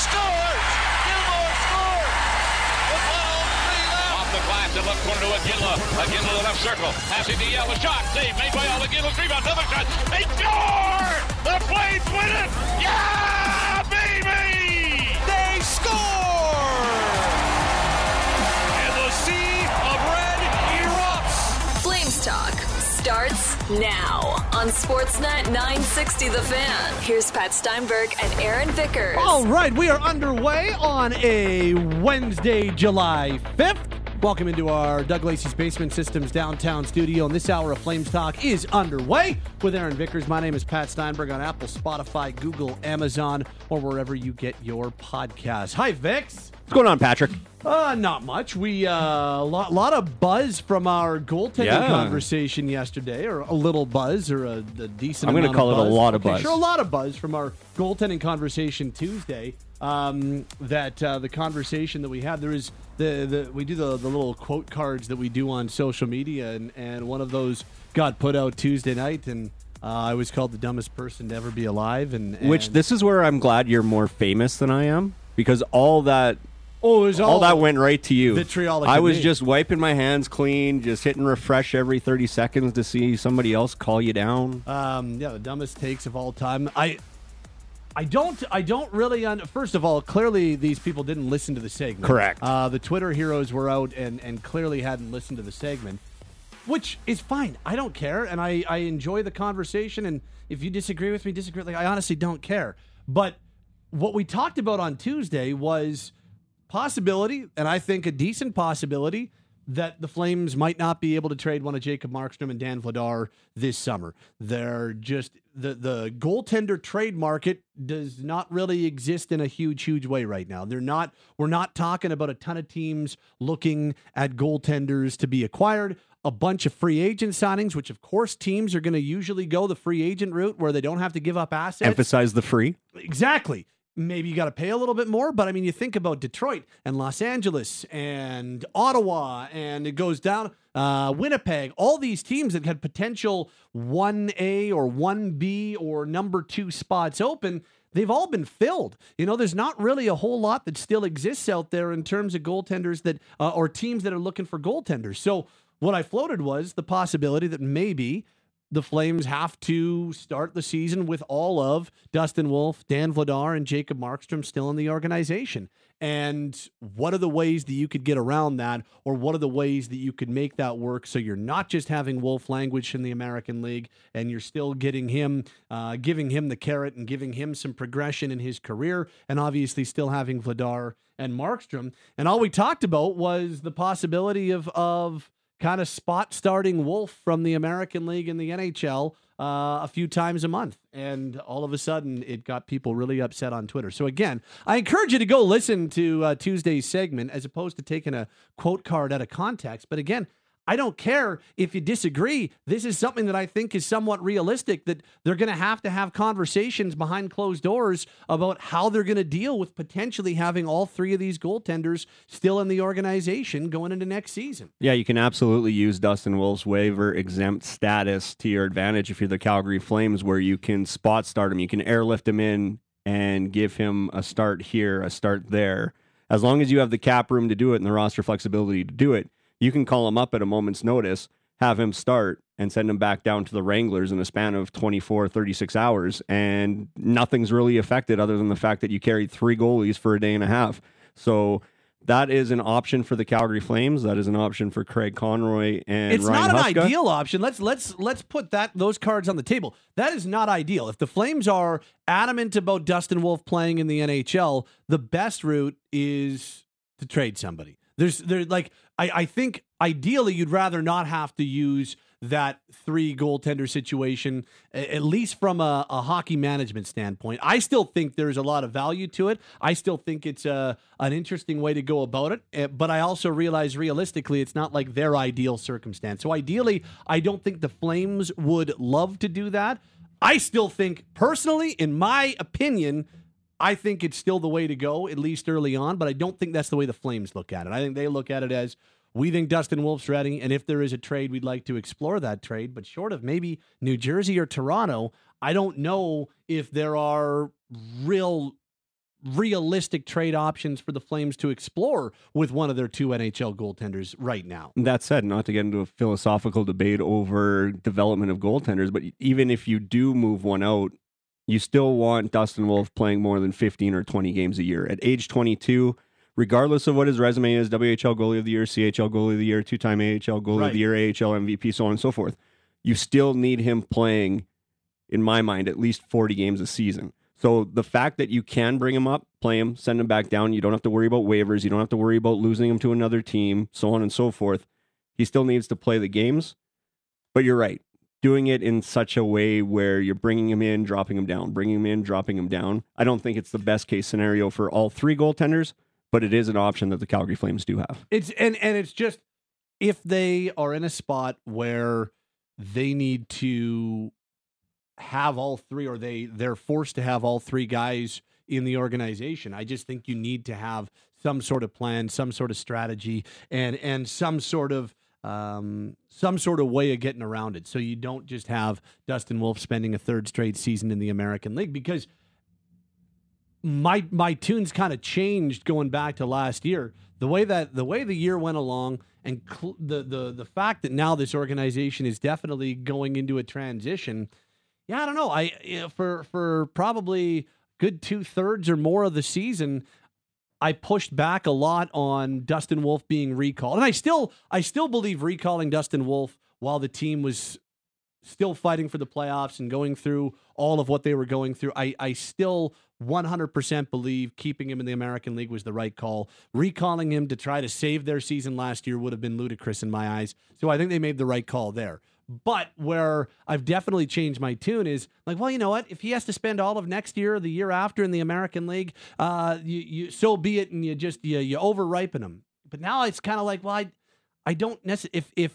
scores! Gilmour scores! With 103 left. Off the glass and left corner to Iginla. Iginla to the left circle. Passing to Yelle. A shot. Save made by All. Iginla's rebound. Another shot. They score! The Flames win it! Yeah, baby! They score! And the sea of red erupts. Flames Talk starts now on Sportsnet 960 The Fan. Here's Pat Steinberg and Aaron Vickers. All right, we are underway on a Wednesday, July 5th. Welcome into our Doug Lacey's Basement Systems downtown studio. And this hour of Flames Talk is underway with Aaron Vickers. My name is Pat Steinberg on Apple, Spotify, Google, Amazon, or wherever you get your podcasts. Hi, Vix. What's going on, Patrick? Uh, not much. We uh, a lot, lot of buzz from our goaltending Yeah. conversation yesterday, or a little buzz, or a, a decent. I'm gonna call of it a lot of Okay, buzz. Sure, a lot of buzz from our goaltending conversation Tuesday. Um, that uh, the conversation that we had there is the, the we do the the little quote cards that we do on social media, and and one of those got put out Tuesday night, and uh, I was called the dumbest person to ever be alive, and, and Which this is where I'm glad you're more famous than I am because all that oh, was all that went right to you. vitriolic I was me. just wiping my hands clean, just hitting refresh every 30 seconds to see somebody else call you down. Um, yeah, the dumbest takes of all time. I, I don't, I don't really. Un- First of all, clearly these people didn't listen to the segment. Correct. Uh, the Twitter heroes were out and and clearly hadn't listened to the segment, which is fine. I don't care, and I I enjoy the conversation. And if you disagree with me, disagree. Like I honestly don't care. But what we talked about on Tuesday was possibility, and I think a decent possibility that the Flames might not be able to trade one of Jacob Markstrom and Dan Vladar this summer. They're just the the goaltender trade market does not really exist in a huge huge way right now. They're not we're not talking about a ton of teams looking at goaltenders to be acquired. A bunch of free agent signings, which of course teams are going to usually go the free agent route where they don't have to give up assets. Emphasize the free. Exactly. Maybe you got to pay a little bit more, but I mean, you think about Detroit and Los Angeles and Ottawa, and it goes down uh, Winnipeg. All these teams that had potential one A or one B or number two spots open. They've all been filled. You know, there's not really a whole lot that still exists out there in terms of goaltenders that, uh, or teams that are looking for goaltenders. So, what I floated was the possibility that maybe the Flames have to start the season with all of Dustin Wolf, Dan Vladar, and Jacob Markstrom still in the organization. And what are the ways that you could get around that, or what are the ways that you could make that work so you're not just having Wolf language in the American League and you're still getting him, uh, giving him the carrot and giving him some progression in his career, and obviously still having Vladar and Markstrom. And all we talked about was the possibility of of kind of spot starting Wolf from the American League and the NHL uh, a few times a month. And all of a sudden, it got people really upset on Twitter. So, again, I encourage you to go listen to uh, Tuesday's segment as opposed to taking a quote card out of context. But again, I don't care if you disagree. This is something that I think is somewhat realistic that they're going to have to have conversations behind closed doors about how they're going to deal with potentially having all three of these goaltenders still in the organization going into next season. Yeah, you can absolutely use Dustin Wolf's waiver exempt status to your advantage if you're the Calgary Flames, where you can spot start him. You can airlift him in and give him a start here, a start there. As long as you have the cap room to do it and the roster flexibility to do it, you can call him up at a moment's notice, have him start, and send him back down to the Wranglers in a span of 24, 36 hours. And nothing's really affected other than the fact that you carried three goalies for a day and a half. So that is an option for the Calgary Flames. That is an option for Craig Conroy and it's Ryan not an Huska. ideal option. Let's let's let's put that those cards on the table. That is not ideal. If the Flames are adamant about Dustin Wolf playing in the NHL, the best route is to trade somebody. There's there like I, I think ideally you'd rather not have to use that three goaltender situation, at least from a, a hockey management standpoint. I still think there's a lot of value to it. I still think it's a, an interesting way to go about it. eh, But I also realize realistically, it's not like their ideal circumstance. So ideally, I don't think the Flames would love to do that. I still think, personally, in my opinion, I think it's still the way to go, at least early on, but I don't think that's the way the Flames look at it. I think they look at it as we think Dustin Wolf's ready, and if there is a trade, we'd like to explore that trade. But short of maybe New Jersey or Toronto, I don't know if there are real realistic trade options for the Flames to explore with one of their two NHL goaltenders right now. That said, not to get into a philosophical debate over development of goaltenders, but even if you do move one out, you still want Dustin Wolf playing more than 15 or 20 games a year. At age 22, regardless of what his resume is WHL goalie of the year, CHL goalie of the year, two time AHL goalie Right. of the year, AHL MVP, so on and so forth, you still need him playing, in my mind, at least 40 games a season. So the fact that you can bring him up, play him, send him back down, you don't have to worry about waivers, you don't have to worry about losing him to another team, so on and so forth. He still needs to play the games. But you're right. Doing it in such a way where you're bringing him in, dropping him down, bringing him in, dropping him down. I don't think it's the best case scenario for all three goaltenders, but it is an option that the Calgary Flames do have. It's and and it's just if they are in a spot where they need to have all three or they they're forced to have all three guys in the organization. I just think you need to have some sort of plan, some sort of strategy and and some sort of um, some sort of way of getting around it. So you don't just have Dustin Wolf spending a third straight season in the American League because my my tunes kind of changed going back to last year. The way that the way the year went along, and cl- the the the fact that now this organization is definitely going into a transition. Yeah, I don't know. I yeah, for for probably good two thirds or more of the season, I pushed back a lot on Dustin Wolf being recalled, and I still I still believe recalling Dustin Wolf while the team was still fighting for the playoffs and going through all of what they were going through. I, I still 100% believe keeping him in the American League was the right call. Recalling him to try to save their season last year would have been ludicrous in my eyes. So I think they made the right call there. But where I've definitely changed my tune is like, well, you know what? If he has to spend all of next year or the year after in the American League, uh, you, you so be it, and you just you, you over ripen him. But now it's kind of like, well, I, I don't necessarily if if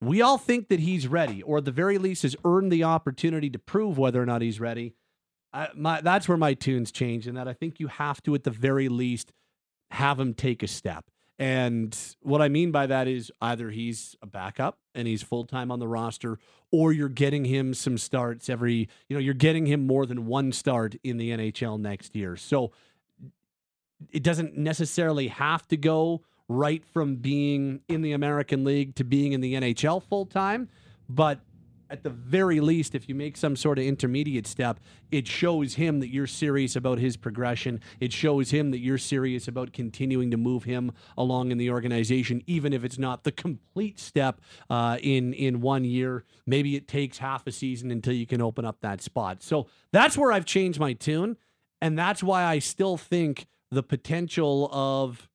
we all think that he's ready, or at the very least has earned the opportunity to prove whether or not he's ready. I, my, that's where my tunes change, and that I think you have to, at the very least, have him take a step. And what I mean by that is either he's a backup and he's full time on the roster, or you're getting him some starts every, you know, you're getting him more than one start in the NHL next year. So it doesn't necessarily have to go right from being in the American League to being in the NHL full time, but at the very least, if you make some sort of intermediate step, it shows him that you're serious about his progression. It shows him that you're serious about continuing to move him along in the organization, even if it's not the complete step uh, in in one year. Maybe it takes half a season until you can open up that spot. So that's where I've changed my tune, and that's why I still think the potential of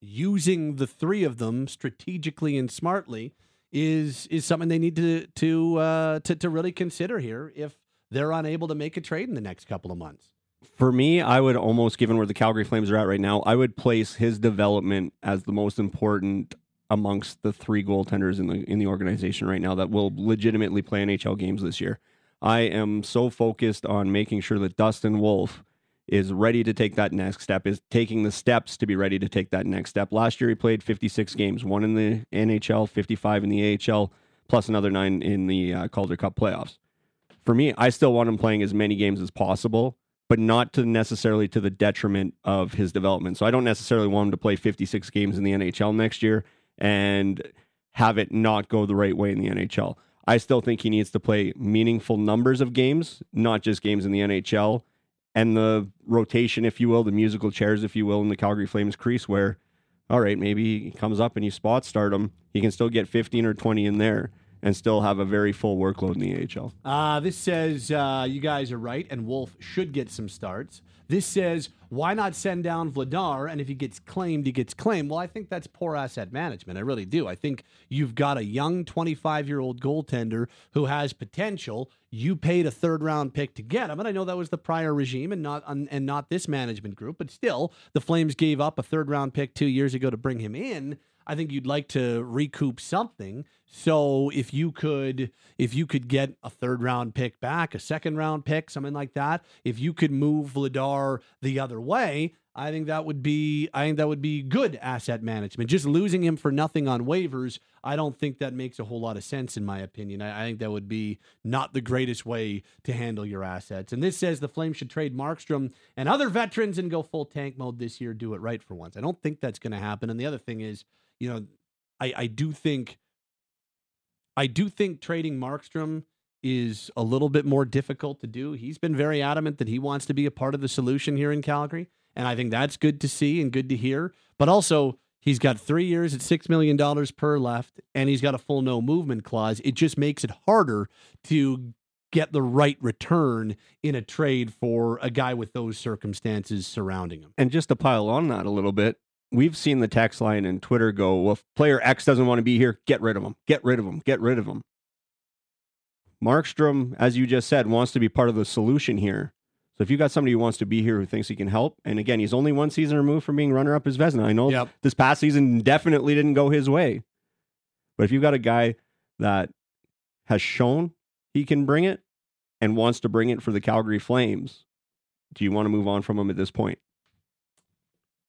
using the three of them strategically and smartly is is something they need to to uh, to to really consider here if they're unable to make a trade in the next couple of months. For me, I would almost, given where the Calgary Flames are at right now, I would place his development as the most important amongst the three goaltenders in the in the organization right now that will legitimately play NHL games this year. I am so focused on making sure that Dustin Wolf is ready to take that next step, is taking the steps to be ready to take that next step. Last year, he played 56 games, one in the NHL, 55 in the AHL, plus another nine in the uh, Calder Cup playoffs. For me, I still want him playing as many games as possible, but not to necessarily to the detriment of his development. So I don't necessarily want him to play 56 games in the NHL next year and have it not go the right way in the NHL. I still think he needs to play meaningful numbers of games, not just games in the NHL and the rotation, if you will, the musical chairs, if you will, in the Calgary Flames crease, where, all right, maybe he comes up and you spot start him. He can still get 15 or 20 in there and still have a very full workload in the AHL. Uh, this says uh, you guys are right, and Wolf should get some starts. This says why not send down Vladar, and if he gets claimed, he gets claimed. Well, I think that's poor asset management. I really do. I think you've got a young 25 year old goaltender who has potential. You paid a third round pick to get him, and I know that was the prior regime and not and not this management group, but still, the Flames gave up a third round pick two years ago to bring him in. I think you'd like to recoup something. So if you could if you could get a third round pick back, a second round pick, something like that, if you could move Vladar the other way, I think that would be I think that would be good asset management. Just losing him for nothing on waivers, I don't think that makes a whole lot of sense in my opinion. I, I think that would be not the greatest way to handle your assets. And this says the Flames should trade Markstrom and other veterans and go full tank mode this year. Do it right for once. I don't think that's going to happen. And the other thing is, you know, I, I do think I do think trading Markstrom is a little bit more difficult to do. He's been very adamant that he wants to be a part of the solution here in Calgary. And I think that's good to see and good to hear. But also, he's got three years at $6 million per left, and he's got a full no movement clause. It just makes it harder to get the right return in a trade for a guy with those circumstances surrounding him. And just to pile on that a little bit, we've seen the text line and Twitter go, well, if player X doesn't want to be here, get rid of him, get rid of him, get rid of him. Markstrom, as you just said, wants to be part of the solution here. So if you've got somebody who wants to be here who thinks he can help, and again, he's only one season removed from being runner up as Vezina. I know Yep. this past season definitely didn't go his way. But if you've got a guy that has shown he can bring it and wants to bring it for the Calgary Flames, do you want to move on from him at this point?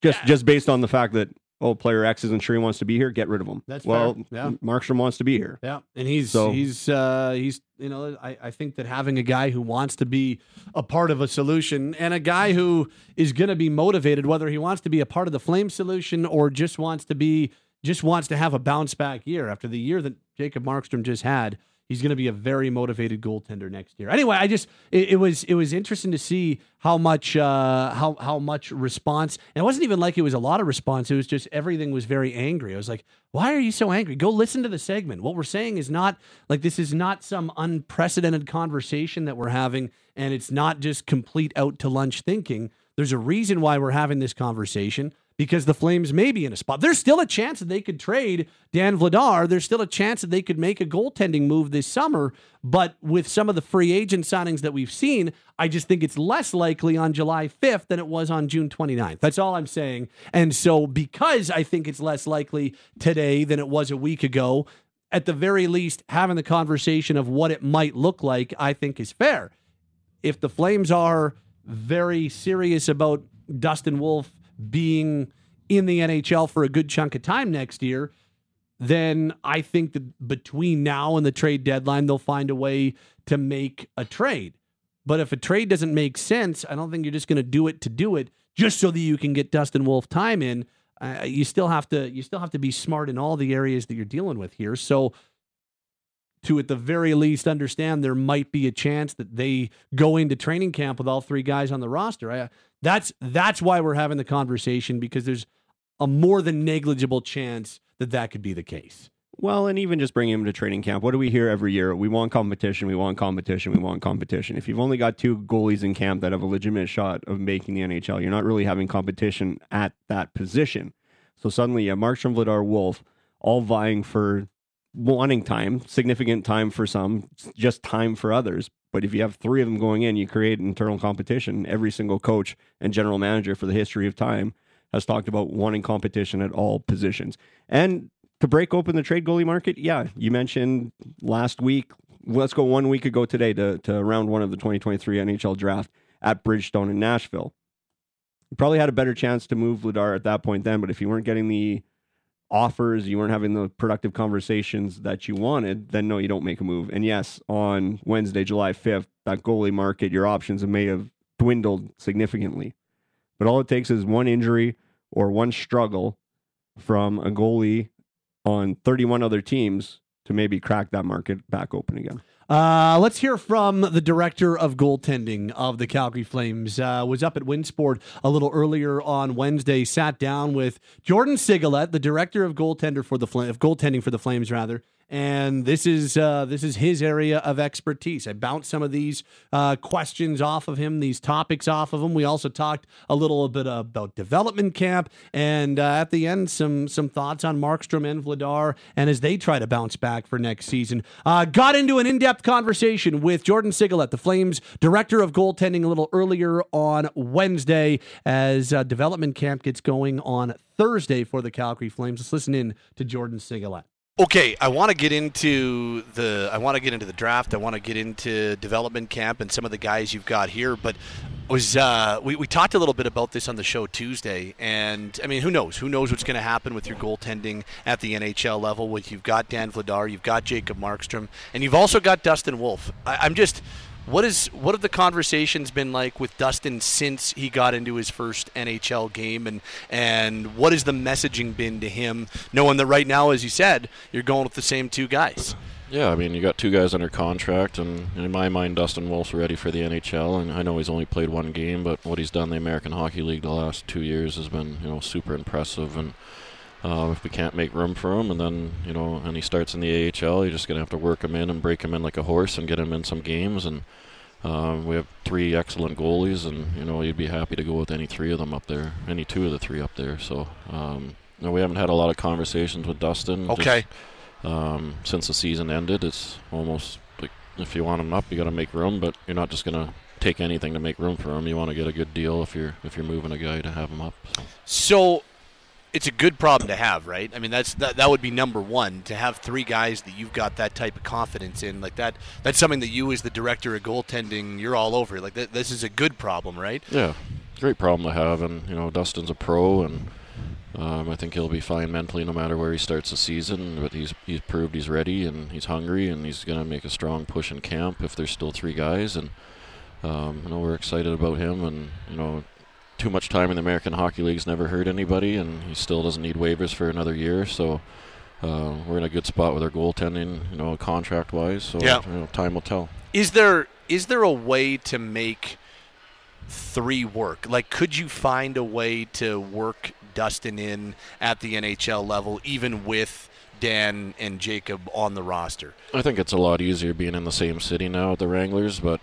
Just just based on the fact that oh, player X isn't sure he wants to be here, get rid of him. That's well, fair. Yeah. Markstrom wants to be here. Yeah, and he's So- he's uh, he's you know I, I think that having a guy who wants to be a part of a solution and a guy who is going to be motivated, whether he wants to be a part of the flame solution or just wants to be just wants to have a bounce back year after the year that Jacob Markstrom just had. He's going to be a very motivated goaltender next year. Anyway, I just it, it was it was interesting to see how much uh, how how much response. And it wasn't even like it was a lot of response. It was just everything was very angry. I was like, why are you so angry? Go listen to the segment. What we're saying is not like this is not some unprecedented conversation that we're having, and it's not just complete out to lunch thinking. There's a reason why we're having this conversation because the Flames may be in a spot. There's still a chance that they could trade Dan Vladar. There's still a chance that they could make a goaltending move this summer. But with some of the free agent signings that we've seen, I just think it's less likely on July 5th than it was on June 29th. That's all I'm saying. And so, because I think it's less likely today than it was a week ago, at the very least, having the conversation of what it might look like, I think is fair. If the Flames are very serious about Dustin Wolf being in the NHL for a good chunk of time next year, then I think that between now and the trade deadline, they'll find a way to make a trade. But if a trade doesn't make sense, I don't think you're just going to do it to do it just so that you can get Dustin Wolf time in. Uh, you still have to you still have to be smart in all the areas that you're dealing with here. So to at the very least understand there might be a chance that they go into training camp with all three guys on the roster. I, that's that's why we're having the conversation because there's a more than negligible chance that that could be the case. Well, and even just bringing him to training camp. What do we hear every year? We want competition. We want competition. We want competition. If you've only got two goalies in camp that have a legitimate shot of making the NHL, you're not really having competition at that position. So suddenly, yeah, Markstrom, Vladar, Wolf, all vying for wanting time, significant time for some, just time for others. But if you have three of them going in, you create internal competition. Every single coach and general manager for the history of time has talked about wanting competition at all positions. And to break open the trade goalie market, yeah, you mentioned last week. Let's go one week ago today to, to round one of the 2023 NHL draft at Bridgestone in Nashville. You probably had a better chance to move Vladar at that point then, but if you weren't getting the offers, you weren't having the productive conversations that you wanted, then no, you don't make a move. And yes, on Wednesday, July 5th, that goalie market, your options may have dwindled significantly. But all it takes is one injury or one struggle from a goalie on 31 other teams to maybe crack that market back open again. Uh, let's hear from the director of goaltending of the Calgary Flames. Uh, was up at Winsport a little earlier on Wednesday. Sat down with Jordan Sigalet, the director of goaltender for the Fl- of goaltending for the Flames, rather. And this is uh, this is his area of expertise. I bounced some of these uh, questions off of him, these topics off of him. We also talked a little bit about development camp, and uh, at the end, some some thoughts on Markstrom and Vladar, and as they try to bounce back for next season. Uh, got into an in depth conversation with Jordan Sigalet, the Flames director of goaltending, a little earlier on Wednesday as uh, development camp gets going on Thursday for the Calgary Flames. Let's listen in to Jordan Sigalet. Okay, I want to get into the I want to get into the draft. I want to get into development camp and some of the guys you've got here. But was uh, we we talked a little bit about this on the show Tuesday, and I mean, who knows? Who knows what's going to happen with your goaltending at the NHL level? With you've got Dan Vladar, you've got Jacob Markstrom, and you've also got Dustin Wolf. I, I'm just what is what have the conversations been like with Dustin since he got into his first NHL game, and and what has the messaging been to him, knowing that right now, as you said, you're going with the same two guys? Yeah, I mean, you got two guys under contract, and in my mind, Dustin Wolf's ready for the NHL. And I know he's only played one game, but what he's done in the American Hockey League the last two years has been, you know, super impressive. And uh, if we can't make room for him, and then you know, and he starts in the AHL, you're just gonna have to work him in and break him in like a horse and get him in some games. And um, we have three excellent goalies, and you know, you'd be happy to go with any three of them up there, any two of the three up there. So, um, know, we haven't had a lot of conversations with Dustin. Okay. Just, um, since the season ended, it's almost like if you want him up, you got to make room, but you're not just gonna take anything to make room for him. You want to get a good deal if you're if you're moving a guy to have him up. So. So it's a good problem to have, right? I mean, that's that, that would be number one to have three guys that you've got that type of confidence in, like that. That's something that you, as the director of goaltending, you're all over. Like that, this is a good problem, right? Yeah, great problem to have, and you know Dustin's a pro, and um, I think he'll be fine mentally no matter where he starts the season. But he's he's proved he's ready and he's hungry, and he's going to make a strong push in camp if there's still three guys, and um, you know we're excited about him, and you know too much time in the American Hockey League's never hurt anybody, and he still doesn't need waivers for another year. So uh, we're in a good spot with our goaltending, you know, contract wise. So Yeah. you know, time will tell. Is there is there a way to make three work? Like, could you find a way to work Dustin in at the NHL level, even with Dan and Jacob on the roster? I think it's a lot easier being in the same city now with the Wranglers, but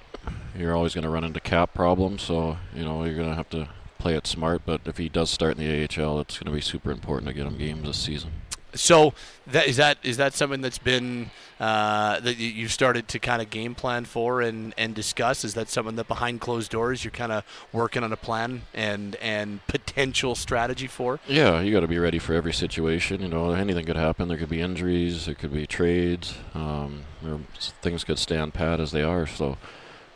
you're always going to run into cap problems. So you know you're going to have to play it smart. But if he does start in the AHL, it's going to be super important to get him games this season. So that is that is that something that's been uh, that you- you've started to kind of game plan for and, and discuss? Is that something that behind closed doors you're kind of working on a plan and and potential strategy for? Yeah, you got to be ready for every situation. You know, anything could happen. There could be injuries. There could be trades. Um, things could stand pat as they are. So,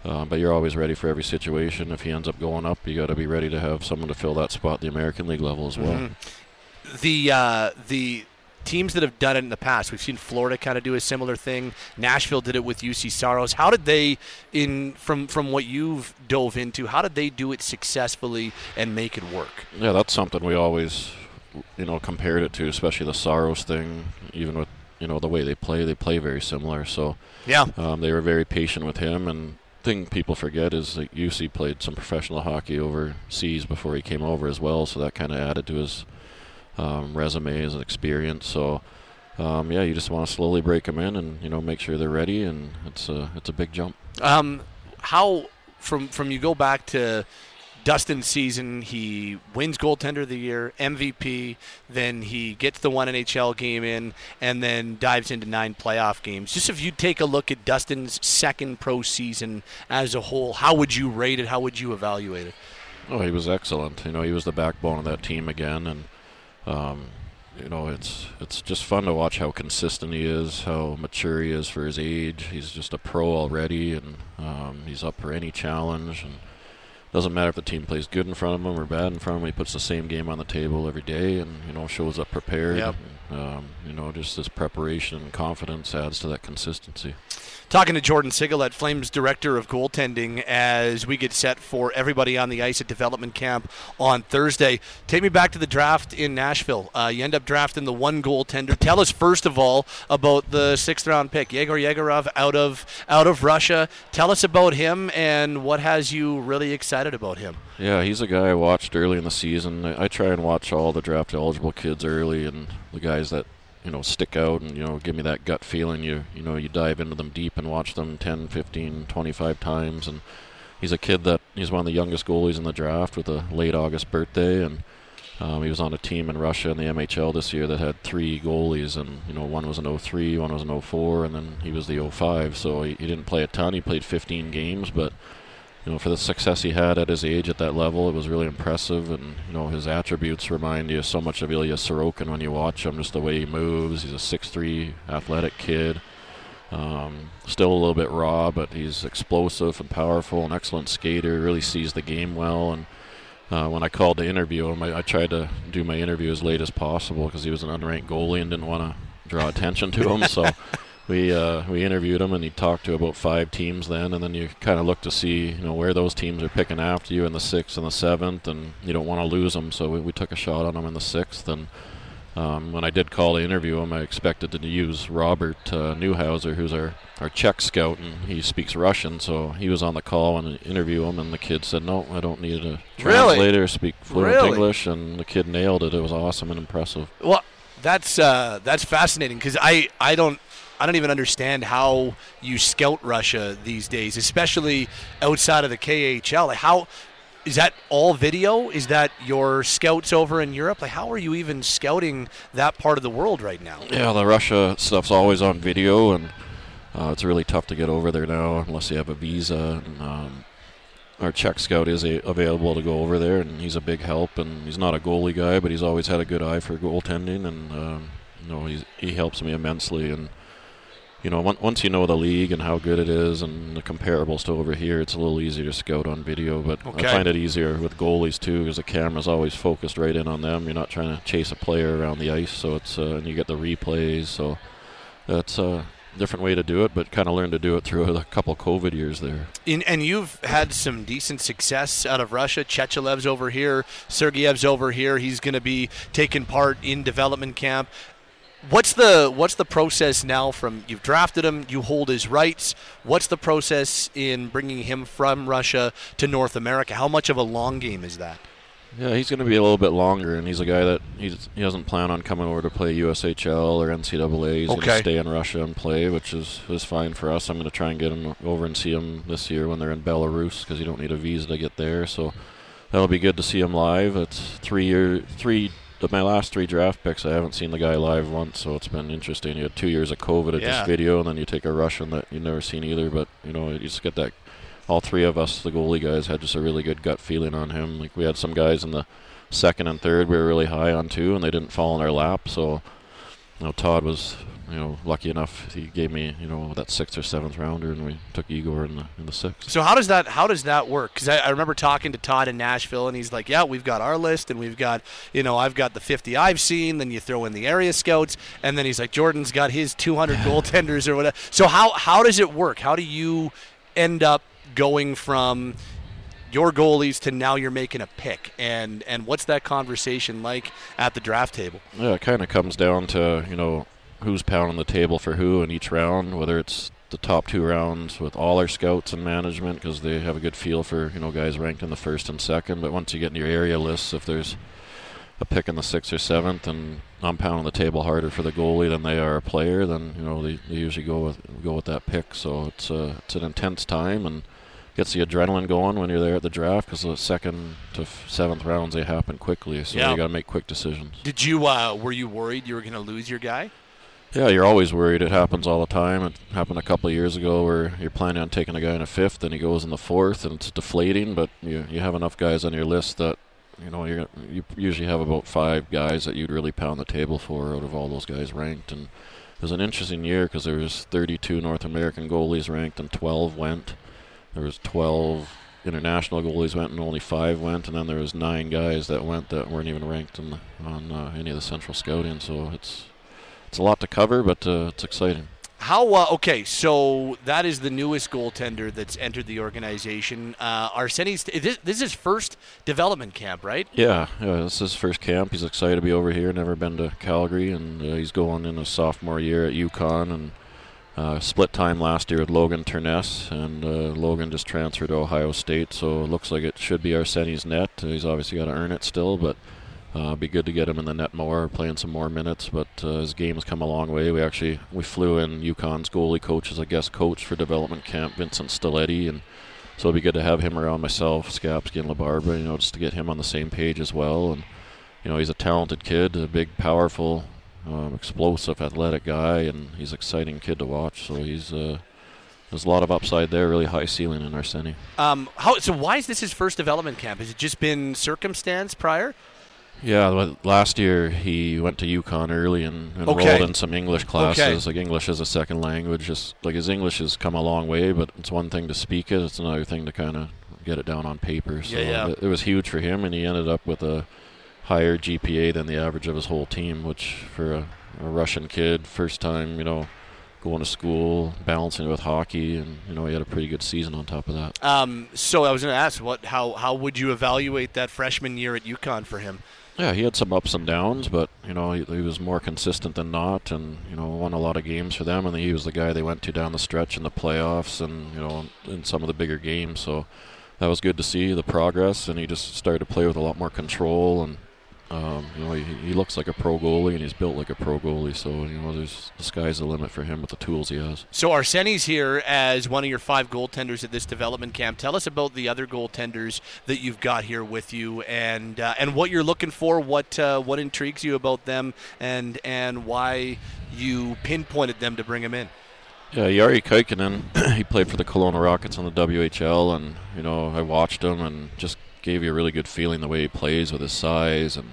uh, but you're always ready for every situation. If he ends up going up, you got to be ready to have someone to fill that spot at the American League level as well. the uh, the teams that have done it in the past. We've seen Florida kind of do a similar thing. Nashville did it with Juuse Saros. How did they, in from from what you've dove into, how did they do it successfully and make it work? Yeah, that's something we always, you know, compared it to, especially the Saros thing. Even with you know the way they play, they play very similar. So Yeah. um, they were very patient with him. And thing people forget is that Juuse played some professional hockey overseas before he came over as well. So that kind of added to his um, resume as an experience. So. Um, yeah, you just want to slowly break them in, and you know, make sure they're ready, and it's a it's a big jump. Um, how from from you go back to Dustin's season, he wins goaltender of the year, MVP, then he gets the one NHL game in, and then dives into nine playoff games. Just if you take a look at Dustin's second pro season as a whole, how would you rate it? How would you evaluate it? Oh, he was excellent. You know, he was the backbone of that team again, and um, you know, it's it's just fun to watch how consistent he is, how mature he is for his age. He's just a pro already, and um, he's up for any challenge. And doesn't matter if the team plays good in front of him or bad in front of him. He puts the same game on the table every day, and you know, shows up prepared. Yep. Um, you know, just this preparation and confidence adds to that consistency. Talking to Jordan Sigalet, Flames director of goaltending, as we get set for everybody on the ice at development camp on Thursday. Take me back to the draft in Nashville. Uh, you end up drafting the one goaltender. Tell us first of all about the sixth round pick, Yegor Yegorov, out of out of Russia. Tell us about him and what has you really excited about him. Yeah, he's a guy I watched early in the season. I, I try and watch all the draft eligible kids early and the guys that you know stick out and you know give me that gut feeling. You you know you dive into them deep and watch them 10, 15, 25 times. And he's a kid that he's one of the youngest goalies in the draft with a late August birthday and. Um, he was on a team in Russia in the MHL this year that had three goalies, and you know one was an 03, one was an 04, and then he was the 05. So he, he didn't play a ton. He played 15 games, but you know, for the success he had at his age at that level, it was really impressive. And you know, his attributes remind you so much of Ilya Sorokin when you watch him, just the way he moves. He's a 6'3", athletic kid. Um, still a little bit raw, but he's explosive and powerful, an excellent skater. Really sees the game well. And uh, when I called to interview him, I, I, tried to do my interview as late as possible because he was an unranked goalie and didn't want to draw attention to him. so we uh, we interviewed him, and he talked to about five teams then, and then you kind of look to see you know where those teams are picking after you in the sixth and the seventh, and you don't want to lose them. So we, we took a shot on him in the sixth, and um, when I did call to interview him, I expected to use Robert uh, Newhauser, who's our, our Czech scout, and he speaks Russian. So he was on the call and interview him, and the kid said, "No, I don't need a translator. Really? Speak fluent Really? English." And the kid nailed it. It was awesome and impressive. Well, that's uh, that's fascinating because I, I don't I don't even understand how you scout Russia these days, especially outside of the KHL. Like how is that all video? Is that your scouts over in Europe? Like how are you even scouting that part of the world right now? Yeah, the Russia stuff's always on video, and uh, it's really tough to get over there now unless you have a visa. And, um, our Czech scout is a, available to go over there, and he's a big help. And he's not a goalie guy, but he's always had a good eye for goaltending, and um, you know he helps me immensely. And you know, on- once you know the league and how good it is, and the comparables to over here, it's a little easier to scout on video. But Okay. I find it easier with goalies too, because the camera's always focused right in on them. You're not trying to chase a player around the ice, so it's uh, and you get the replays. So that's a different way to do it, but kind of learned to do it through a couple COVID years there. In, and you've had some decent success out of Russia. Chechelev's over here. Sergeyev's over here. He's going to be taking part in development camp. What's the what's the process now? From you've drafted him, you hold his rights. What's the process in bringing him from Russia to North America? How much of a long game is that? Yeah, he's going to be a little bit longer, and he's a guy that he's, he doesn't plan on coming over to play USHL or NCAA. He's going Okay. to stay in Russia and play, which is, is fine for us. I'm going to try and get him over and see him this year when they're in Belarus because you don't need a visa to get there. So that'll be good to see him live. It's three year three. Of my last three draft picks, I haven't seen the guy live once, so it's been interesting. You had two years of COVID at Yeah. just video, and then you take a Russian that you've never seen either. But you know, you just get that all three of us, the goalie guys, had just a really good gut feeling on him. Like we had some guys in the second and third we were really high on too, and they didn't fall in our lap. So, you know, Todd was, you know, lucky enough. He gave me, you know, that sixth or seventh rounder, and we took Igor in the in the sixth. So how does that how does that work? Because I, I remember talking to Todd in Nashville, and he's like, "Yeah, we've got our list, and we've got you know I've got the 50 I've seen. Then you throw in the area scouts, and then he's like, Jordan's got his 200 goaltenders or whatever. So how how does it work? How do you end up going from your goalies to now you're making a pick, and and what's that conversation like at the draft table? Yeah, it kind of comes down to you know who's pounding the table for who in each round, whether it's the top two rounds with all our scouts and management because they have a good feel for you know guys ranked in the first and second. But once you get in your area lists, if there's a pick in the sixth or seventh, and I'm pounding the table harder for the goalie than they are a player, then you know they, they usually go with go with that pick. So it's uh, it's an intense time and gets the adrenaline going when you're there at the draft because the second to f- seventh rounds they happen quickly. So Yeah. you got to make quick decisions. Did you uh, were you worried you were going to lose your guy? Yeah, you're always worried. It happens all the time. It happened a couple of years ago where you're planning on taking a guy in a fifth and he goes in the fourth and it's deflating. But you you have enough guys on your list that you know you're you usually have about five guys that you'd really pound the table for out of all those guys ranked. And it was an interesting year because there was 32 North American goalies ranked and 12 went. There was 12 international goalies went and only five went, and then there was nine guys that went that weren't even ranked in the, on uh, any of the central scouting. So it's it's a lot to cover, but uh, it's exciting. How uh, okay? So that is the newest goaltender that's entered the organization. Uh, Arsenis, this, this is his first development camp, right? Yeah, yeah, this is his first camp. He's excited to be over here. Never been to Calgary, and uh, he's going in his sophomore year at UConn, and uh, split time last year with Logan Terness, and uh, Logan just transferred to Ohio State, so it looks like it should be Arsenis' net. He's obviously got to earn it still, but uh, be good to get him in the net more, playing some more minutes. But uh, his game has come a long way. We actually we flew in UConn's goalie coach as a guest coach for development camp, Vincent Stiletti, and so it'd be good to have him around myself, Skapski, and LaBarbera, you know, just to get him on the same page as well. And you know, he's a talented kid, a big, powerful, um, explosive, athletic guy, and he's an exciting kid to watch. So he's uh, there's a lot of upside there, really high ceiling in Arseni. Um, how so? Why is this his first development camp? Has it just been circumstance prior? Yeah, last year he went to UConn early and enrolled Okay. in some English classes, like English as a second language. Just like his English has come a long way, but it's one thing to speak it; it's another thing to kind of get it down on paper. So Yeah, yeah. It, it was huge for him, and he ended up with a higher GPA than the average of his whole team, which for a, a Russian kid, first time, you know, going to school, balancing it with hockey, and you know, he had a pretty good season on top of that. Um, so I was going to ask, what? How how would you evaluate that freshman year at UConn for him? Yeah, he had some ups and downs, but you know he, he was more consistent than not, and you know won a lot of games for them. And he was the guy they went to down the stretch in the playoffs, and you know in some of the bigger games. So that was good to see the progress, and he just started to play with a lot more control. And um, you know he, he looks like a pro goalie, and he's built like a pro goalie. So you know there's the sky's the limit for him with the tools he has. So Arseni's here as one of your five goaltenders at this development camp. Tell us about the other goaltenders that you've got here with you, and uh, and what you're looking for, what uh, what intrigues you about them, and and why you pinpointed them to bring him in. Yeah, Jari Kykkanen, he played for the Kelowna Rockets on the WHL, and you know I watched him and just gave you a really good feeling the way he plays with his size, and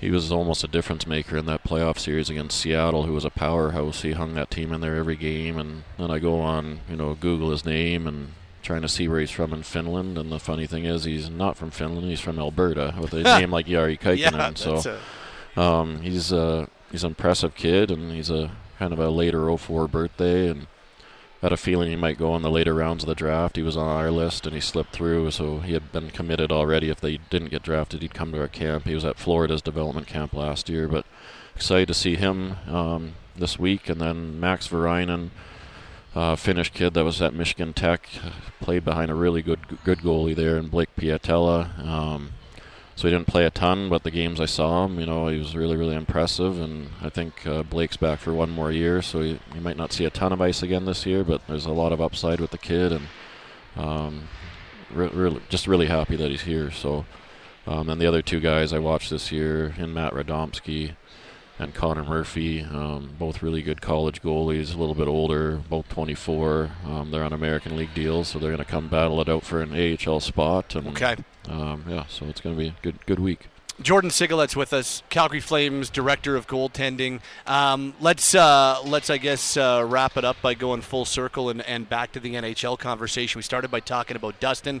he was almost a difference maker in that playoff series against Seattle, who was a powerhouse. He hung that team in there every game, and then I go on, you know, Google his name and trying to see where he's from in Finland, and the funny thing is he's not from Finland, he's from Alberta with a name like Jari Kykkanen. yeah, so. a- Um, he's a he's an impressive kid, and he's a kind of a later 04 birthday, and had a feeling he might go in the later rounds of the draft. He was on our list, and he slipped through, so he had been committed already. If they didn't get drafted, he'd come to our camp. He was at Florida's development camp last year, but excited to see him um, this week. And then Max Varainen, uh, Finnish kid that was at Michigan Tech, played behind a really good good goalie there, and Blake Pietila. Um, so he didn't play a ton, but the games I saw him, you know, he was really, really impressive. And I think uh, Blake's back for one more year, so he, he might not see a ton of ice again this year, but there's a lot of upside with the kid, and um, re- really, just really happy that he's here. So, um, and the other two guys I watched this year, in Matt Radomski and Connor Murphy, um, both really good college goalies, a little bit older, both 24. Um, they're on American League deals, so they're going to come battle it out for an AHL spot. And, Okay. um, yeah, so it's going to be a good good week. Jordan Sigalet's with us, Calgary Flames director of goaltending. Um, let's uh, let's I guess uh, wrap it up by going full circle and, and back to the NHL conversation. We started by talking about Dustin.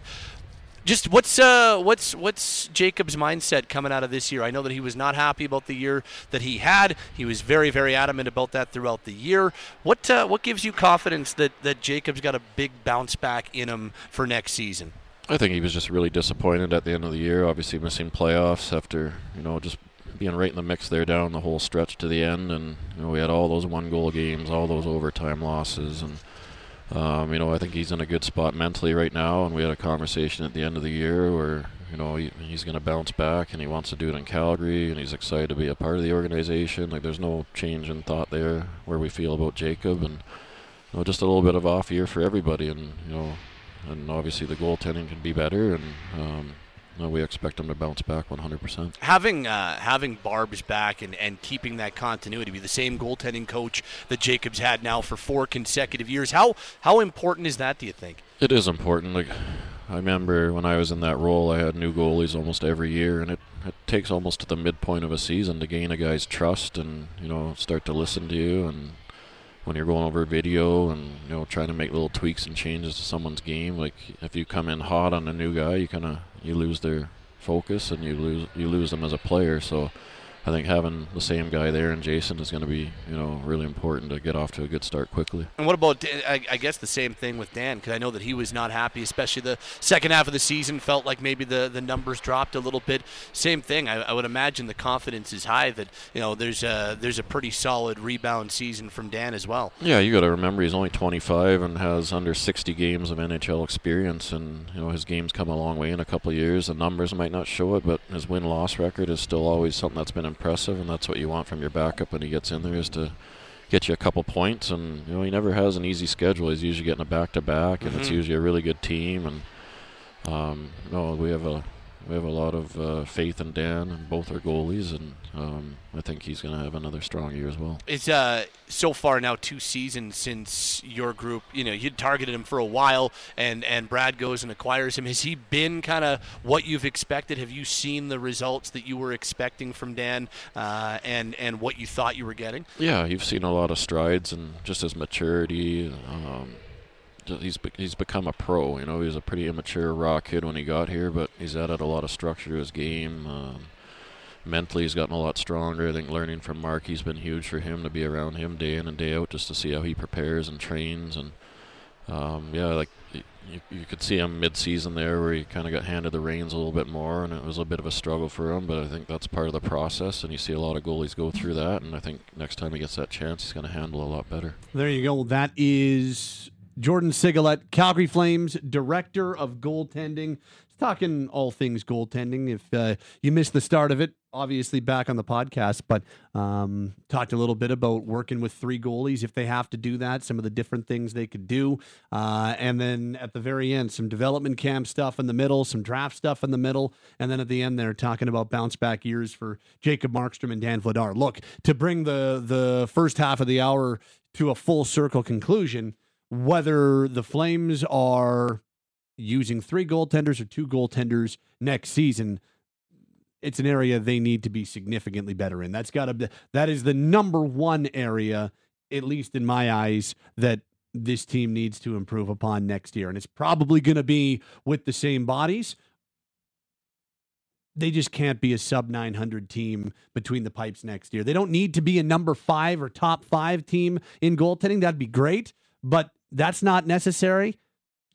Just what's uh, what's what's Jacob's mindset coming out of this year? I know that he was not happy about the year that he had. He was very very adamant about that throughout the year. What uh, what gives you confidence that that Jacob's got a big bounce back in him for next season? I think he was just really disappointed at the end of the year. Obviously, missing playoffs after you know just being right in the mix there down the whole stretch to the end, and you know we had all those one goal games, all those overtime losses, and um, you know I think he's in a good spot mentally right now. And we had a conversation at the end of the year where you know he, he's going to bounce back, and he wants to do it in Calgary, and he's excited to be a part of the organization. Like there's no change in thought there where we feel about Jacob, and you know just a little bit of off year for everybody, and you know and obviously the goaltending can be better, and um, no, we expect them to bounce back 100%. having uh, having Barb's back and, and keeping that continuity, be the same goaltending coach that Jacobs had now for four consecutive years. How how important is that? Do you think? It is important. Like I remember when I was in that role, I had new goalies almost every year, and it, it takes almost to the midpoint of a season to gain a guy's trust and you know start to listen to you and when you're going over video and you know trying to make little tweaks and changes to someone's game like if you come in hot on a new guy you kind of you lose their focus and you lose you lose them as a player. So I think having the same guy there and Jason is going to be you know really important to get off to a good start quickly And what about? I, I guess the same thing with Dan, because I know that he was not happy, especially the second half of the season. Felt like maybe the, the numbers dropped a little bit. Same thing. I, I would imagine the confidence is high that you know there's a there's a pretty solid rebound season from Dan as well. Yeah, you got to remember he's only 25 and has under 60 games of NHL experience, and you know his game's come a long way in a couple of years. The numbers might not show it, but his win-loss record is still always something that's been impressive, and that's what you want from your backup when he gets in there is to get you a couple points. And you know he never has an easy schedule. He's usually getting a back-to-back, and it's Mhm. usually a really good team. And um, no, we have a we have a lot of uh, faith in Dan and both our goalies, and um, I think he's going to have another strong year as well. It's uh, so far now two seasons since your group. You know, you'd targeted him for a while, and and Brad goes and acquires him. Has he been kind of what you've expected? Have you seen the results that you were expecting from Dan, uh, and and what you thought you were getting? Yeah, you've seen a lot of strides and just his maturity. Um, he's he's become a pro. You know, he was a pretty immature raw kid when he got here, but he's added a lot of structure to his game. Um, mentally, he's gotten a lot stronger. I think learning from Mark, he's been huge for him to be around him day in and day out, just to see how he prepares and trains. And um, yeah, like you, you could see him mid-season there, where he kind of got handed the reins a little bit more, and it was a bit of a struggle for him. But I think that's part of the process, and you see a lot of goalies go through that. And I think next time he gets that chance, he's going to handle a lot better. There you go. That is Jordan Sigalet, Calgary Flames director of goaltending. Talking all things goaltending. If uh, you missed the start of it, obviously back on the podcast, but um, talked a little bit about working with three goalies if they have to do that, some of the different things they could do. Uh, and then at the very end, some development camp stuff in the middle, some draft stuff in the middle. And then at the end, they're talking about bounce back years for Jacob Markstrom and Dan Vladar. Look, to bring the, the first half of the hour to a full circle conclusion, whether the Flames are using three goaltenders or two goaltenders next season, it's an area they need to be significantly better in. That's got to that is the number one area, at least in my eyes, that this team needs to improve upon next year. And it's probably going to be with the same bodies. They just can't be a sub 900 team between the pipes next year. They don't need to be a number five or top five team in goaltending. That'd be great. But that's not necessary.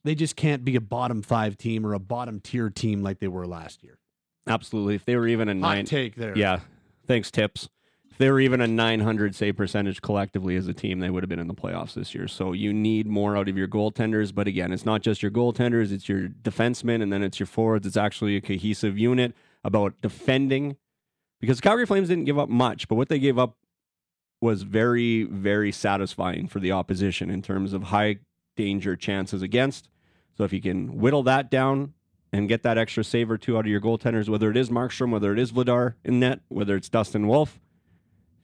They just can't be a bottom five team or a bottom tier team like they were last year. Absolutely. If they were even a Hot nine, take there. yeah. Thanks, tips. If they were even a 900 save percentage collectively as a team, they would have been in the playoffs this year. So you need more out of your goaltenders. But again, it's not just your goaltenders; it's your defensemen, and then it's your forwards. It's actually a cohesive unit about defending. Because Calgary Flames didn't give up much, but what they gave up was very, very satisfying for the opposition in terms of high danger chances against. So if you can whittle that down and get that extra save or two out of your goaltenders, whether it is Markstrom, whether it is Vladar in net, whether it's Dustin Wolf,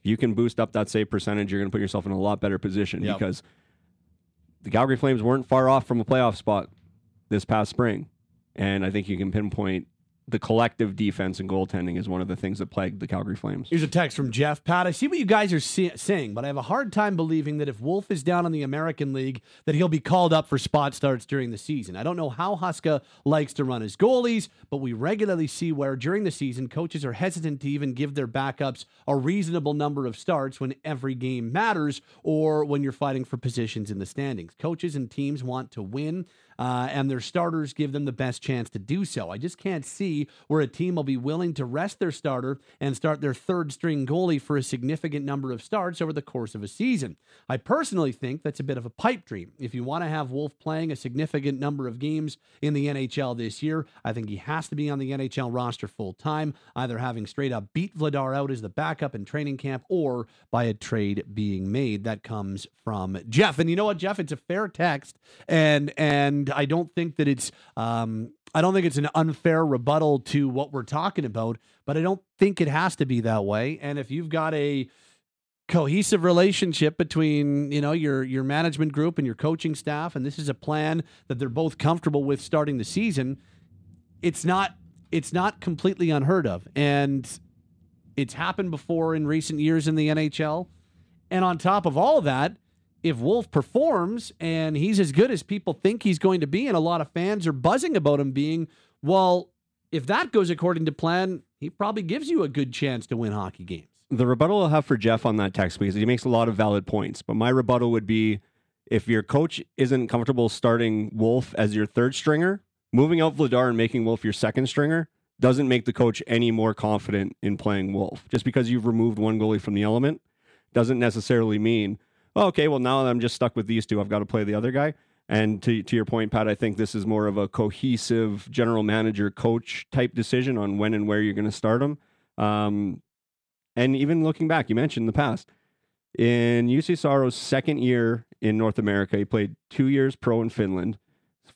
if you can boost up that save percentage, you're going to put yourself in a lot better position Yep. because the Calgary Flames weren't far off from a playoff spot this past spring. And I think you can pinpoint the collective defense and goaltending is one of the things that plagued the Calgary Flames. Here's a text from Jeff. Pat, I see what you guys are see- saying, but I have a hard time believing that if Wolf is down in the American League, that he'll be called up for spot starts during the season. I don't know how Huska likes to run his goalies, but we regularly see where during the season coaches are hesitant to even give their backups a reasonable number of starts when every game matters or when you're fighting for positions in the standings. Coaches and teams want to win. Uh, and their starters give them the best chance to do so. I just can't see where a team will be willing to rest their starter and start their third string goalie for a significant number of starts over the course of a season. I personally think that's a bit of a pipe dream. If you want to have Wolf playing a significant number of games in the NHL this year, I think he has to be on the NHL roster full time, either having straight up beat Vladar out as the backup in training camp or by a trade being made. That comes from Jeff. And you know what, Jeff? It's a fair text, and and I don't think that it's um, I don't think it's an unfair rebuttal to what we're talking about, but I don't think it has to be that way. And if you've got a cohesive relationship between you know your your management group and your coaching staff and this is a plan that they're both comfortable with starting the season it's not it's not completely unheard of and it's happened before in recent years in the NHL and on top of all that if Wolf performs and he's as good as people think he's going to be and a lot of fans are buzzing about him being well if that goes according to plan he probably gives you a good chance to win hockey games the rebuttal I'll have for Jeff on that text because he makes a lot of valid points. But my rebuttal would be if your coach isn't comfortable starting Wolf as your third stringer, moving out Vladar and making Wolf your second stringer doesn't make the coach any more confident in playing Wolf. Just because you've removed one goalie from the element doesn't necessarily mean, oh, okay, well, now I'm just stuck with these two. I've got to play the other guy. And to, to your point, Pat, I think this is more of a cohesive general manager coach type decision on when and where you're going to start them. Um, and even looking back, you mentioned in the past, in Juuse Saros' second year in North America, he played two years pro in Finland.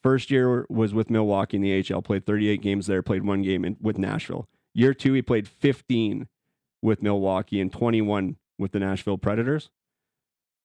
First year was with Milwaukee in the AHL, played 38 games there, played one game in, with Nashville. Year two, he played 15 with Milwaukee and 21 with the Nashville Predators.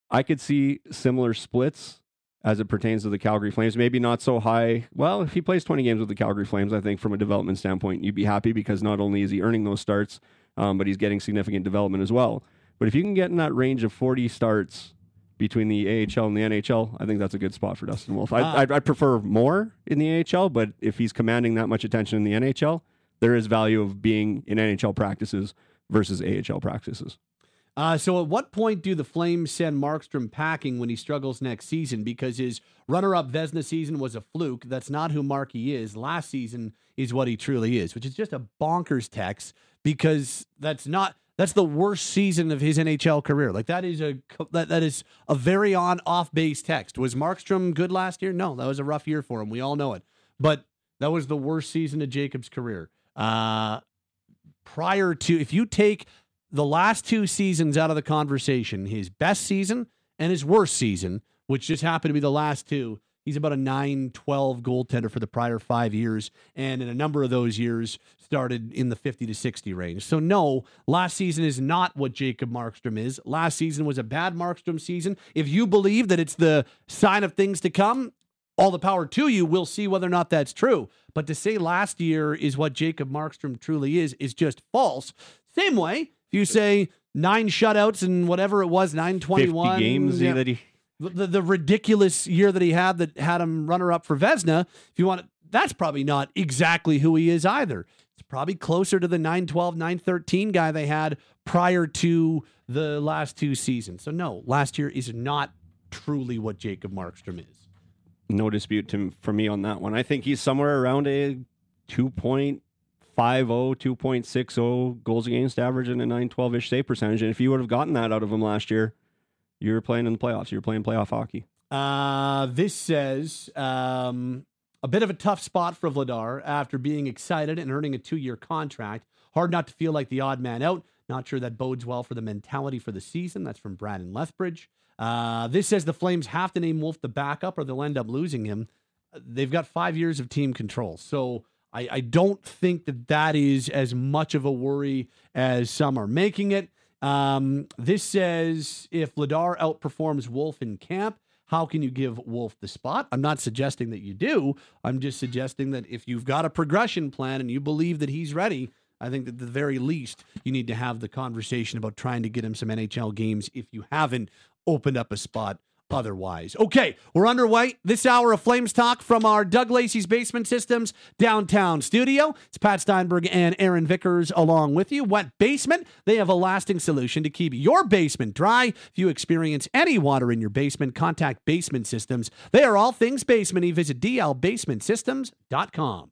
I could see similar splits as it pertains to the Calgary Flames. Maybe not so high. Well, if he plays 20 games with the Calgary Flames, I think from a development standpoint, you'd be happy because not only is he earning those starts, um, but he's getting significant development as well. But if you can get in that range of 40 starts between the AHL and the NHL, I think that's a good spot for Dustin Wolf. I, Ah. I'd, I'd prefer more in the AHL, but if he's commanding that much attention in the NHL, there is value of being in NHL practices versus AHL practices. Uh, so, at what point do the Flames send Markstrom packing when he struggles next season? Because his runner-up Vezina season was a fluke. That's not who Marky is. Last season is what he truly is, which is just a bonkers text. Because that's not that's the worst season of his NHL career. Like that is a that, that is a very on off base text. Was Markstrom good last year? No, that was a rough year for him. We all know it. But that was the worst season of Jacob's career. Uh, prior to if you take the last two seasons out of the conversation, his best season and his worst season, which just happened to be the last two, he's about a 9 12 goaltender for the prior five years. And in a number of those years, started in the 50 to 60 range. So, no, last season is not what Jacob Markstrom is. Last season was a bad Markstrom season. If you believe that it's the sign of things to come, all the power to you. We'll see whether or not that's true. But to say last year is what Jacob Markstrom truly is, is just false. Same way, you say nine shutouts and whatever it was, 921 games yeah, that he the, the ridiculous year that he had that had him runner up for Vezina, if you want, that's probably not exactly who he is either. It's probably closer to the 912, 913 guy they had prior to the last two seasons. So, no, last year is not truly what Jacob Markstrom is. no dispute to, for me on that one. I think he's somewhere around a 2.50, 2.60 goals against average and a 912 ish save percentage. And if you would have gotten that out of him last year, you were playing in the playoffs. You were playing playoff hockey. Uh, this says um, a bit of a tough spot for Vladar after being excited and earning a two year contract. Hard not to feel like the odd man out. Not sure that bodes well for the mentality for the season. That's from Brandon Lethbridge. Uh, this says the Flames have to name Wolf the backup or they'll end up losing him. They've got five years of team control. So I, I don't think that that is as much of a worry as some are making it. Um, this says if Vladar outperforms Wolf in camp, how can you give Wolf the spot? I'm not suggesting that you do. I'm just suggesting that if you've got a progression plan and you believe that he's ready, I think that at the very least you need to have the conversation about trying to get him some NHL games if you haven't opened up a spot otherwise. Okay, we're underway. This hour of Flames Talk from our Doug Lacey's Basement Systems downtown studio. It's Pat Steinberg and Aaron Vickers along with you. Wet Basement, they have a lasting solution to keep your basement dry. If you experience any water in your basement, contact Basement Systems. They are all things basement. Visit dlbasementsystems.com.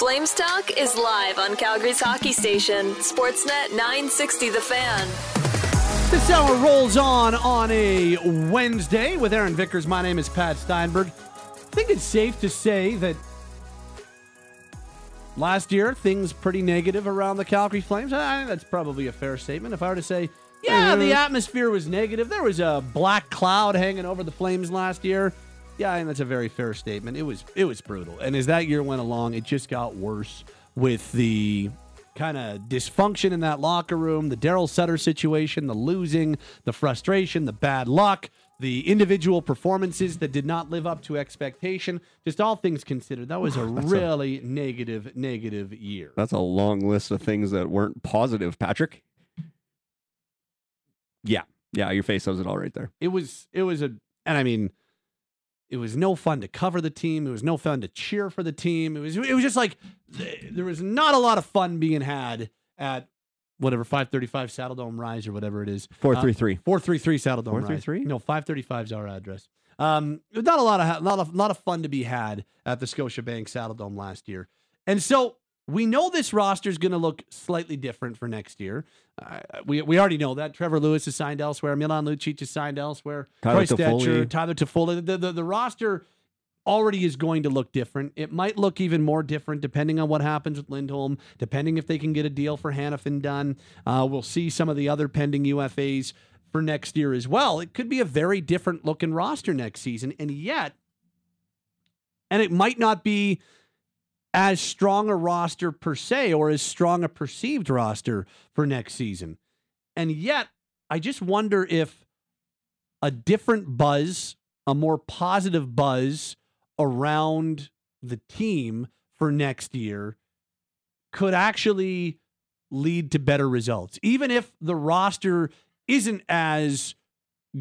Flames Talk is live on Calgary's hockey station, Sportsnet 960 The Fan. This hour rolls on on a Wednesday with Aaron Vickers. My name is Pat Steinberg. I think it's safe to say that last year things pretty negative around the Calgary Flames. I think that's probably a fair statement. If I were to say, yeah, the mm-hmm. atmosphere was negative. There was a black cloud hanging over the Flames last year. Yeah, and that's a very fair statement. It was it was brutal. And as that year went along, it just got worse with the kind of dysfunction in that locker room, the Daryl Sutter situation, the losing, the frustration, the bad luck, the individual performances that did not live up to expectation. Just all things considered, that was a really negative, negative year. That's a long list of things that weren't positive, Patrick. Yeah. Yeah, your face says it all right there. It was it was a and I mean it was no fun to cover the team. It was no fun to cheer for the team. It was it was just like th- there was not a lot of fun being had at whatever 535 Saddledome Rise or whatever it is. 433. 433 Saddledome 433? Rise. No, 535 is our address. Um, not a lot of ha- lot of lot of fun to be had at the Scotiabank Saddledome last year. And so We know this roster is going to look slightly different for next year. Uh, we we already know that. Trevor Lewis is signed elsewhere. Milan Lucic is signed elsewhere. Tyler Troy Stecher. Tyler Toffoli. The, the, the roster already is going to look different. It might look even more different depending on what happens with Lindholm, depending if they can get a deal for Hanifin done. Uh, we'll see some of the other pending UFAs for next year as well. It could be a very different looking roster next season. And yet, and it might not be as strong a roster per se or as strong a perceived roster for next season. And yet, I just wonder if a different buzz, a more positive buzz around the team for next year could actually lead to better results. Even if the roster isn't as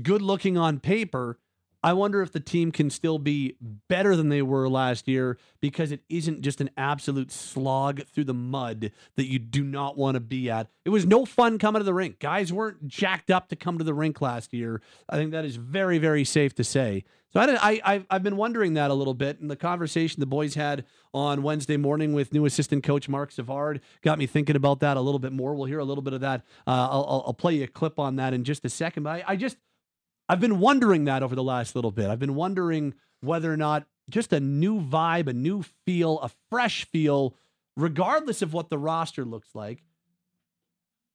good looking on paper, I wonder if the team can still be better than they were last year because it isn't just an absolute slog through the mud that you do not want to be at. It was no fun coming to the rink. Guys weren't jacked up to come to the rink last year. I think that is very, very safe to say. So I, I, I've, been wondering that a little bit. And the conversation the boys had on Wednesday morning with new assistant coach Marc Savard got me thinking about that a little bit more. We'll hear a little bit of that. Uh, I'll, I'll- I'll play you a clip on that in just a second. But I, I just, I've been wondering that over the last little bit. I've been wondering whether or not just a new vibe, a new feel, a fresh feel, regardless of what the roster looks like,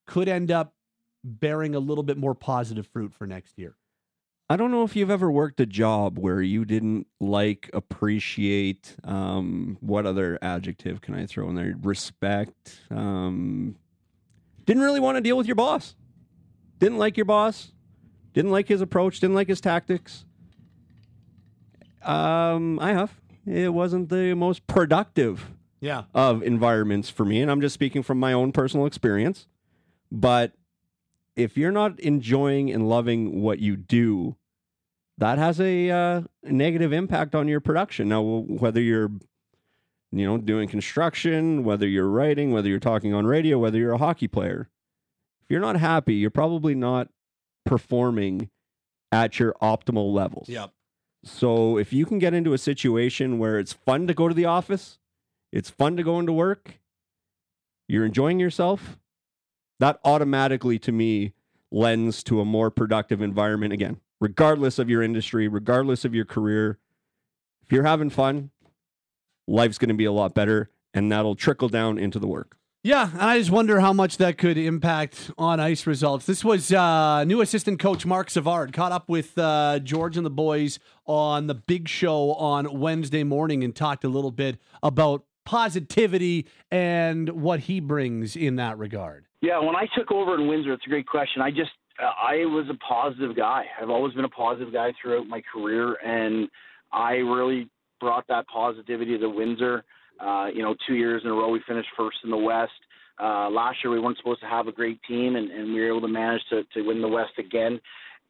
could end up bearing a little bit more positive fruit for next year. I don't know if you've ever worked a job where you didn't like, appreciate, um, what other adjective can I throw in there? Respect. Um, didn't really want to deal with your boss. Didn't like your boss. Didn't like his approach. Didn't like his tactics. Um, I have. It wasn't the most productive Yeah. of environments for me, and I'm just speaking from my own personal experience. But if you're not enjoying and loving what you do, that has a uh, negative impact on your production. Now, whether you're you know doing construction, whether you're writing, whether you're talking on radio, whether you're a hockey player, if you're not happy, you're probably not performing at your optimal levels. Yep. So if you can get into a situation where it's fun to go to the office, it's fun to go into work, you're enjoying yourself, that automatically to me lends to a more productive environment again, regardless of your industry, regardless of your career. If you're having fun, life's going to be a lot better and that'll trickle down into the work. Yeah, and I just wonder how much that could impact on ice results. This was uh, new assistant coach Marc Savard caught up with uh, George and the boys on the big show on Wednesday morning and talked a little bit about positivity and what he brings in that regard. Yeah, when I took over in Windsor, it's a great question. I just uh, I was a positive guy. I've always been a positive guy throughout my career, and I really brought that positivity to Windsor. Uh, you know, two years in a row we finished first in the West. Uh, last year we weren't supposed to have a great team, and, and we were able to manage to, to win the West again.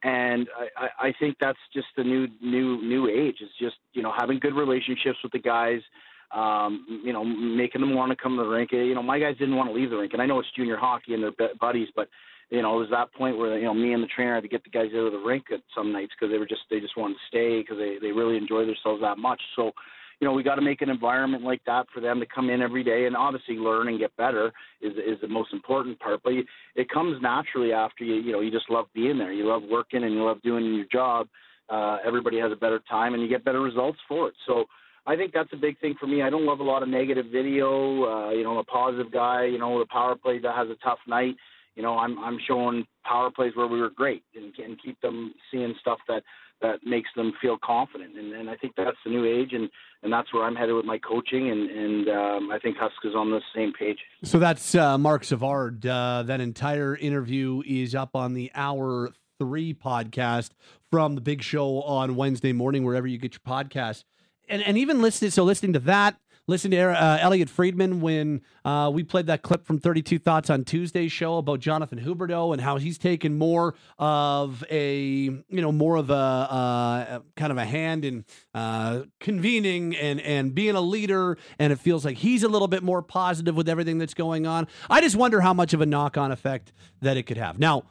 And I, I think that's just the new new new age. It's just you know having good relationships with the guys, um, you know, making them want to come to the rink. You know, my guys didn't want to leave the rink, and I know it's junior hockey and they're buddies, but you know, there's that point where you know me and the trainer had to get the guys out of the rink at some nights because they were just they just wanted to stay because they they really enjoy themselves that much. So, you know, we got to make an environment like that for them to come in every day and obviously learn and get better is is the most important part. But it comes naturally after you you know you just love being there, you love working and you love doing your job. Uh, everybody has a better time and you get better results for it. So. I think that's a big thing for me. I don't love a lot of negative video. Uh, you know, a positive guy. You know, the power play that has a tough night. You know, I'm I'm showing power plays where we were great and, and keep them seeing stuff that that makes them feel confident. And, and I think that's the new age, and and that's where I'm headed with my coaching. And and um, I think Husk is on the same page. So that's uh, Marc Savard. Uh, that entire interview is up on the Hour Three podcast from the Big Show on Wednesday morning, wherever you get your podcasts. And and even listening, so listening to that, listening to uh, Elliotte Friedman when uh, we played that clip from 32 Thoughts on Tuesday's show about Jonathan Huberdeau and how he's taken more of a you know more of a uh, kind of a hand in uh, convening and and being a leader, and it feels like he's a little bit more positive with everything that's going on. I just wonder how much of a knock on effect that it could have. Now,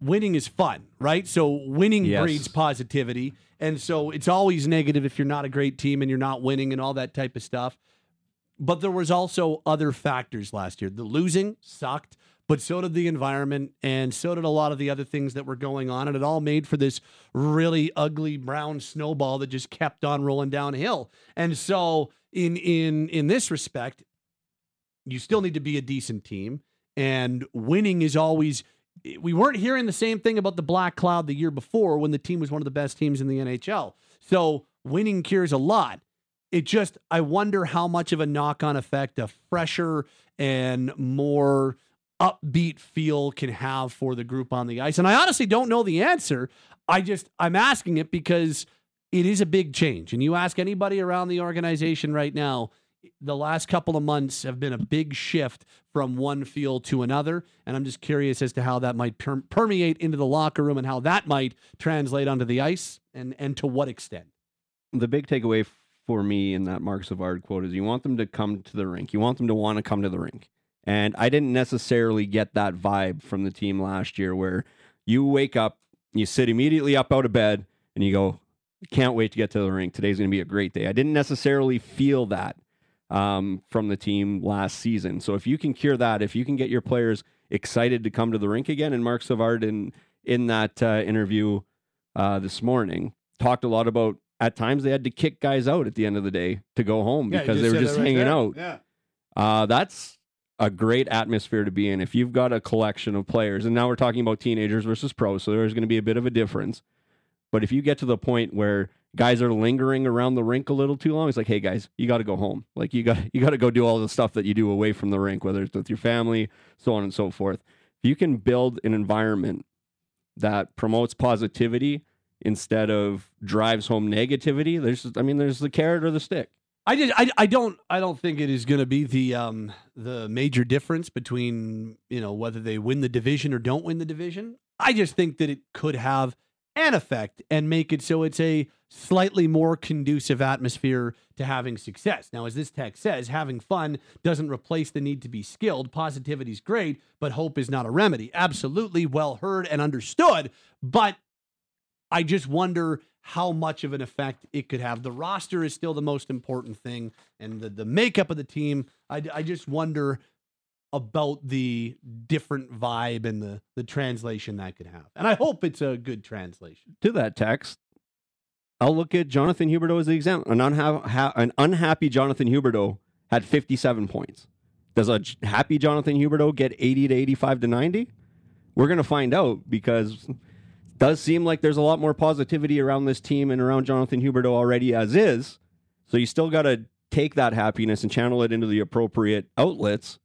winning is fun, right? So winning Yes. breeds positivity. And so it's always negative if you're not a great team and you're not winning and all that type of stuff. but there was also other factors last year. The losing sucked, but so did the environment, and so did a lot of the other things that were going on, and it all made for this really ugly brown snowball that just kept on rolling downhill. And so, in in in this respect, you still need to be a decent team, and winning is always. We weren't hearing the same thing about the Black Cloud the year before when the team was one of the best teams in the NHL. So winning cures a lot. It just, I wonder how much of a knock on effect a fresher and more upbeat feel can have for the group on the ice. And I honestly don't know the answer. I just, I'm asking it because it is a big change. And you ask anybody around the organization right now, the last couple of months have been a big shift from one field to another. And I'm just curious as to how that might per- permeate into the locker room and how that might translate onto the ice and, and to what extent. The big takeaway for me in that Marc Savard quote is you want them to come to the rink. You want them to want to come to the rink. And I didn't necessarily get that vibe from the team last year where you wake up, you sit immediately up out of bed, and you go, can't wait to get to the rink. Today's going to be a great day. I didn't necessarily feel that um, from the team last season. So if you can cure that, if you can get your players excited to come to the rink again, and Marc Savard in in that uh, interview uh, this morning talked a lot about at times they had to kick guys out at the end of the day to go home Yeah, because they were just right hanging there. out. Yeah. Uh, that's a great atmosphere to be in. If you've got a collection of players, and now we're talking about teenagers versus pros, so there's going to be a bit of a difference. But if you get to the point where guys are lingering around the rink a little too long, it's like, hey guys, you got to go home. Like you got you got to go do all the stuff that you do away from the rink, whether it's with your family, so on and so forth. If you can build an environment that promotes positivity instead of drives home negativity, there's I mean, there's the carrot or the stick. I did. I, I don't. I don't think it is going to be the um the major difference between you know whether they win the division or don't win the division. I just think that it could have an effect and make it so it's a slightly more conducive atmosphere to having success. Now, as this text says, having fun doesn't replace the need to be skilled. Positivity is great, but hope is not a remedy. Absolutely well heard and understood, but I just wonder how much of an effect it could have. The roster is still the most important thing, and the, the makeup of the team. I, I just wonder about the different vibe and the the translation that could have. And I hope it's a good translation. to that text, I'll look at Jonathan Huberdeau as the example. An, unha- ha- an unhappy Jonathan Huberdeau had 57 points. Does a happy Jonathan Huberdeau get 80 to 85 to 90? We're going to find out because it does seem like there's a lot more positivity around this team and around Jonathan Huberdeau already as is. So you still got to take that happiness and channel it into the appropriate outlets.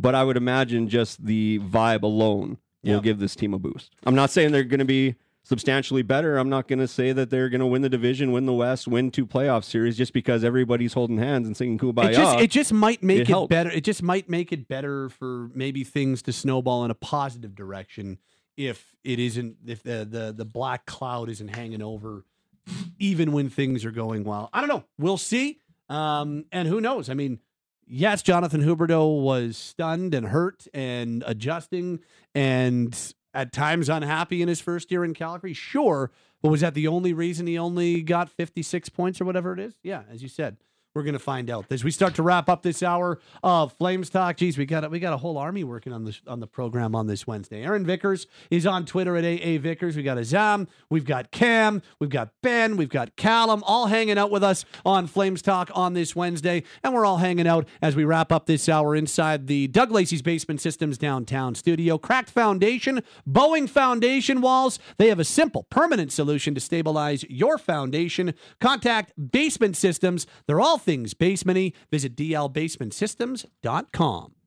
But I would imagine just the vibe alone will give this team a boost. I'm not saying they're going to be substantially better. I'm not going to say that they're going to win the division, win the West, win two playoff series just because everybody's holding hands and singing kumbaya. It just it just might make It it, better. It just might make it better for maybe things to snowball in a positive direction if it isn't if the the the black cloud isn't hanging over even when things are going well. I don't know. We'll see. Um, and who knows? I mean, yes, Jonathan Huberdeau was stunned and hurt and adjusting and at times unhappy in his first year in Calgary. Sure. But was that the only reason he only got 56 points or whatever it is? Yeah, as you said. We're gonna find out as we start to wrap up this hour of Flames Talk. Geez, we got a, we got a whole army working on this on the program on this Wednesday. Aaron Vickers is on Twitter at AA Vickers. We got Azam, we've got Cam, we've got Ben, we've got Callum, all hanging out with us on Flames Talk on this Wednesday, and we're all hanging out as we wrap up this hour inside the Doug Lacey's Basement Systems downtown studio. Cracked foundation, bowing foundation walls. They have a simple, permanent solution to stabilize your foundation. Contact Basement Systems. They're all things basementy. Visit dlbasementsystems.com.